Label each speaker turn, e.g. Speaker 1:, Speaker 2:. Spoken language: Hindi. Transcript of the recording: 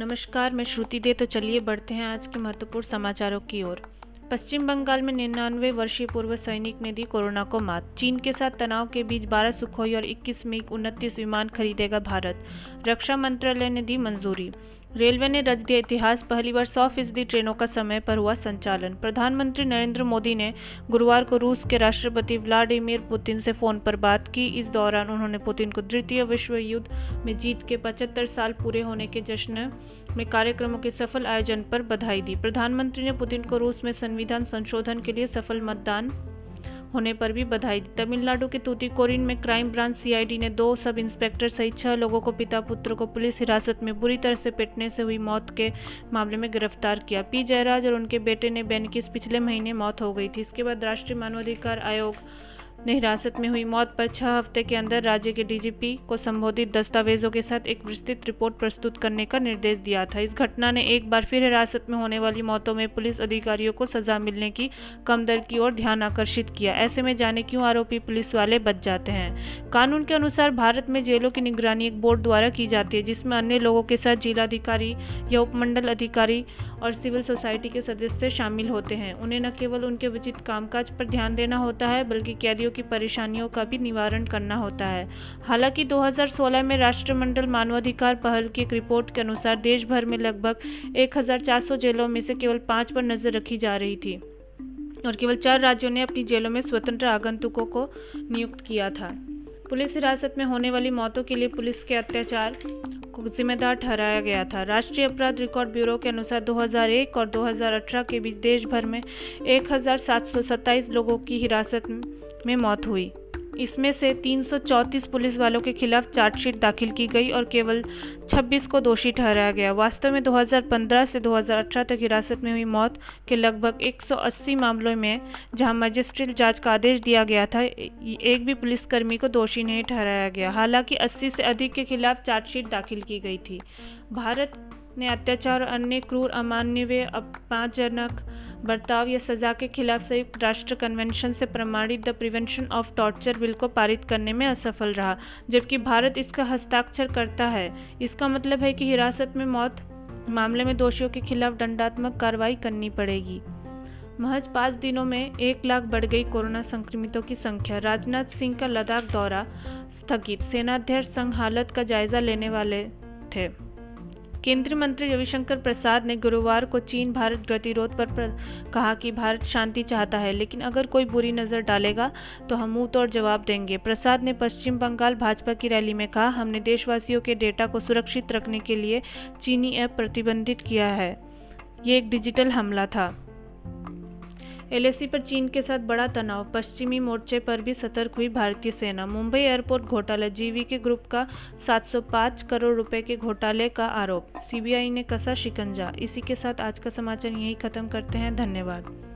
Speaker 1: नमस्कार, मैं श्रुति दे। तो चलिए बढ़ते हैं आज के महत्वपूर्ण समाचारों की ओर। पश्चिम बंगाल में निन्यानवे वर्षीय पूर्व सैनिक ने दी कोरोना को मात। चीन के साथ तनाव के बीच 12 सुखोई और 21 मिग उनतीस विमान खरीदेगा भारत। रक्षा मंत्रालय ने दी मंजूरी। रेलवे ने रच दिया इतिहास, पहली बार सौ फ़ीसदी ट्रेनों का समय पर हुआ संचालन। प्रधानमंत्री नरेंद्र मोदी ने गुरुवार को रूस के राष्ट्रपति व्लादिमीर पुतिन से फ़ोन पर बात की। इस दौरान उन्होंने पुतिन को द्वितीय विश्व युद्ध में जीत के 75 साल पूरे होने के जश्न में कार्यक्रमों के सफल आयोजन पर बधाई दी। प्रधानमंत्री ने पुतिन को रूस में संविधान संशोधन के लिए सफल मतदान होने पर भी बधाई दी। तमिलनाडु के तूतीकोरिन में क्राइम ब्रांच सीआईडी ने दो सब इंस्पेक्टर सहित छह लोगों को पिता पुत्र को पुलिस हिरासत में बुरी तरह से पिटने से हुई मौत के मामले में गिरफ़्तार किया। पी जयराज और उनके बेटे ने बेन की पिछले महीने मौत हो गई थी। इसके बाद राष्ट्रीय मानवाधिकार आयोग ने हिरासत में हुई मौत पर छह हफ़्ते के अंदर राज्य के डीजीपी को संबोधित दस्तावेजों के साथ एक विस्तृत रिपोर्ट प्रस्तुत करने का निर्देश दिया था। इस घटना ने एक बार फिर हिरासत में होने वाली मौतों में पुलिस अधिकारियों को सजा मिलने की कम दर की ओर ध्यान आकर्षित किया। ऐसे में जाने क्यों आरोपी पुलिस वाले बच जाते हैं? कानून के अनुसार भारत में जेलों की निगरानी एक बोर्ड द्वारा की जाती है, जिसमें अन्य लोगों के साथ जिलाधिकारी या उपमंडल अधिकारी और सिविल सोसाइटी के सदस्य शामिल होते हैं। उन्हें न केवल उनके उचित कामकाज पर ध्यान देना होता है, बल्कि कैदियों की परेशानियों का भी निवारण करना होता है। हालाँकि 2016 में राष्ट्रमंडल मानवाधिकार पहल की एक रिपोर्ट के अनुसार देश भर में लगभग 1400 जेलों में से केवल पाँच पर नज़र रखी जा रही थी और केवल चार राज्यों ने अपनी जेलों में स्वतंत्र आगंतुकों को नियुक्त किया था। पुलिस हिरासत में होने वाली मौतों के लिए पुलिस के अत्याचार को जिम्मेदार ठहराया गया था। राष्ट्रीय अपराध रिकॉर्ड ब्यूरो के अनुसार 2001 और 2018 के बीच देश भर में एक हज़ार सात सौ सत्ताईस लोगों की हिरासत में मौत हुई। इसमें से 334 पुलिस वालों के खिलाफ चार्जशीट दाखिल की गई और केवल 26 को दोषी ठहराया गया। वास्तव में 2015 से 2018 तक हिरासत में हुई मौत के लगभग 180 मामलों में, जहाँ मजिस्ट्रेट जाँच का आदेश दिया गया था, एक भी पुलिसकर्मी को दोषी नहीं ठहराया गया। हालाँकि 80 से अधिक के खिलाफ चार्जशीट दाखिल की गई थी। भारत ने अत्याचार और अन्य क्रूर अमान्य व अपमानजनक बर्ताव या सजा के खिलाफ संयुक्त राष्ट्र कन्वेंशन से प्रमाणित the prevention of torture bill को पारित करने में असफल रहा, जबकि भारत इसका हस्ताक्षर करता है। इसका मतलब है कि हिरासत में मौत, मामले में दोषियों के खिलाफ दंडात्मक कार्रवाई करनी पड़ेगी। महज पाँच दिनों में एक लाख बढ़ गई कोरोना संक्रमितों की संख्या। राजनाथ सिंह का लद्दाख दौरा स्थगित। सेनाध्यक्ष संघ हालत का जायजा लेने वाले थे। केंद्रीय मंत्री रविशंकर प्रसाद ने गुरुवार को चीन भारत गतिरोध पर, कहा कि भारत शांति चाहता है लेकिन अगर कोई बुरी नज़र डालेगा तो हम मुँह तोड़ जवाब देंगे। प्रसाद ने पश्चिम बंगाल भाजपा की रैली में कहा हमने देशवासियों के डेटा को सुरक्षित रखने के लिए चीनी ऐप प्रतिबंधित किया है। ये एक डिजिटल हमला था। एलएसी पर चीन के साथ बड़ा तनाव। पश्चिमी मोर्चे पर भी सतर्क हुई भारतीय सेना। मुंबई एयरपोर्ट घोटाला। जीवी के ग्रुप का 705 करोड़ रुपए के घोटाले का आरोप। सीबीआई ने कसा शिकंजा। इसी के साथ आज का समाचार यही खत्म करते हैं। धन्यवाद।